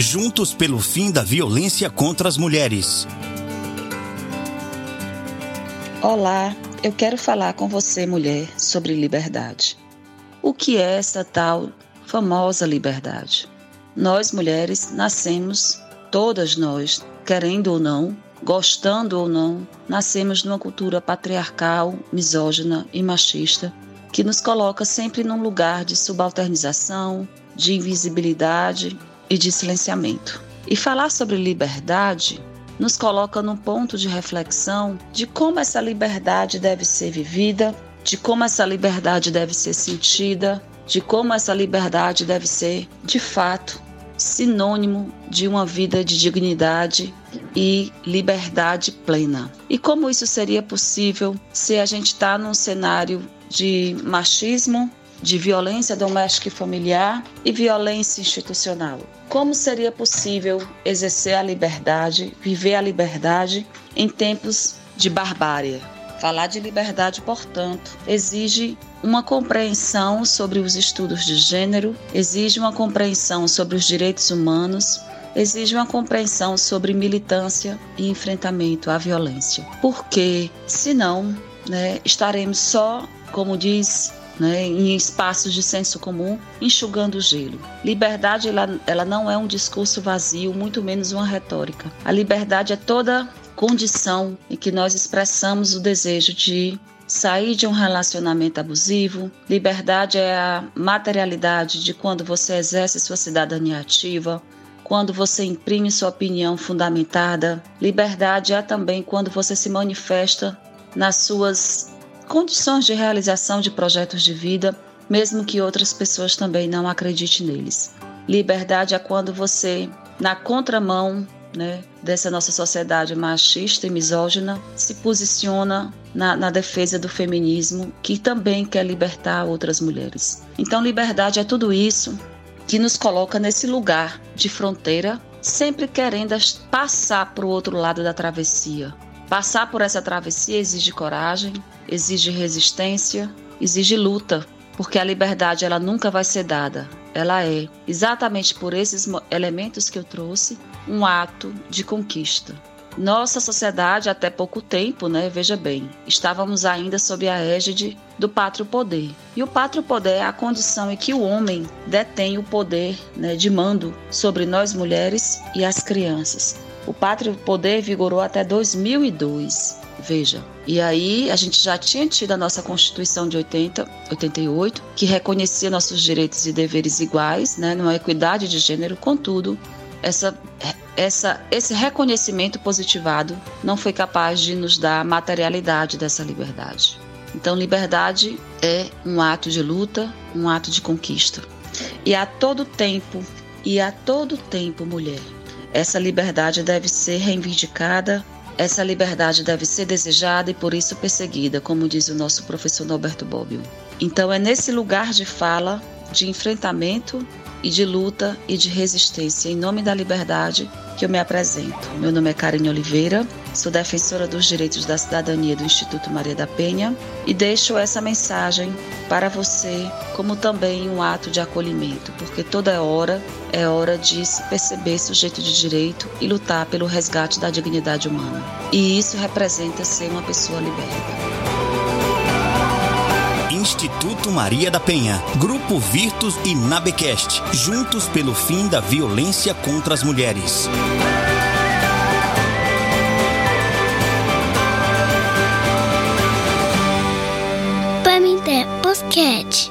Juntos pelo fim da violência contra as mulheres. Olá, eu quero falar com você, mulher, sobre liberdade. O que é essa tal famosa liberdade? Nós, mulheres, nascemos, todas nós, querendo ou não, gostando ou não, nascemos numa cultura patriarcal, misógina e machista que nos coloca sempre num lugar de subalternização, de invisibilidade e de silenciamento. E falar sobre liberdade nos coloca num ponto de reflexão de como essa liberdade deve ser vivida, de como essa liberdade deve ser sentida, de como essa liberdade deve ser, de fato, sinônimo de uma vida de dignidade e liberdade plena. E como isso seria possível se a gente está num cenário de machismo, de violência doméstica e familiar e violência institucional. Como seria possível exercer a liberdade, viver a liberdade em tempos de barbárie? Falar de liberdade, portanto, exige uma compreensão sobre os estudos de gênero, exige uma compreensão sobre os direitos humanos, exige uma compreensão sobre militância e enfrentamento à violência. Porque, senão, né, estaremos só, como diz né, em espaços de senso comum, enxugando o gelo. Liberdade ela, ela não é um discurso vazio, muito menos uma retórica. A liberdade é toda condição em que nós expressamos o desejo de sair de um relacionamento abusivo. Liberdade é a materialidade de quando você exerce sua cidadania ativa, quando você imprime sua opinião fundamentada. Liberdade é também quando você se manifesta nas suas condições de realização de projetos de vida, mesmo que outras pessoas também não acreditem neles. Liberdade é quando você, na contramão né, dessa nossa sociedade machista e misógina, se posiciona na, na, defesa do feminismo, que também quer libertar outras mulheres. Então, liberdade é tudo isso que nos coloca nesse lugar de fronteira, sempre querendo passar para o outro lado da travessia, Passar por essa travessia exige coragem, exige resistência, exige luta, porque a liberdade ela nunca vai ser dada. Ela é, exatamente por esses elementos que eu trouxe, um ato de conquista. Nossa sociedade, até pouco tempo, né, veja bem, estávamos ainda sob a égide do pátrio poder. E o pátrio poder é a condição em que o homem detém o poder né, de mando sobre nós mulheres e as crianças. O pátrio poder vigorou até 2002. Veja. E aí a gente já tinha tido a nossa Constituição de 80, 88, que reconhecia nossos direitos e deveres iguais, né, numa equidade de gênero. Contudo, essa, essa, esse reconhecimento positivado não foi capaz de nos dar a materialidade dessa liberdade. Então, liberdade é um ato de luta, um ato de conquista. E a todo tempo, e a todo tempo, mulher, essa liberdade deve ser reivindicada, essa liberdade deve ser desejada e por isso perseguida, como diz o nosso professor Norberto Bobbio. Então é nesse lugar de fala, de enfrentamento e de luta e de resistência em nome da liberdade que eu me apresento. Meu nome é Karine Oliveira, sou defensora dos direitos da cidadania do Instituto Maria da Penha e deixo essa mensagem para você como também um ato de acolhimento, porque toda hora é hora de se perceber sujeito de direito e lutar pelo resgate da dignidade humana. E isso representa ser uma pessoa liberta. Instituto Maria da Penha, Grupo Virtus e Nabecast, juntos pelo fim da violência contra as mulheres. sketch.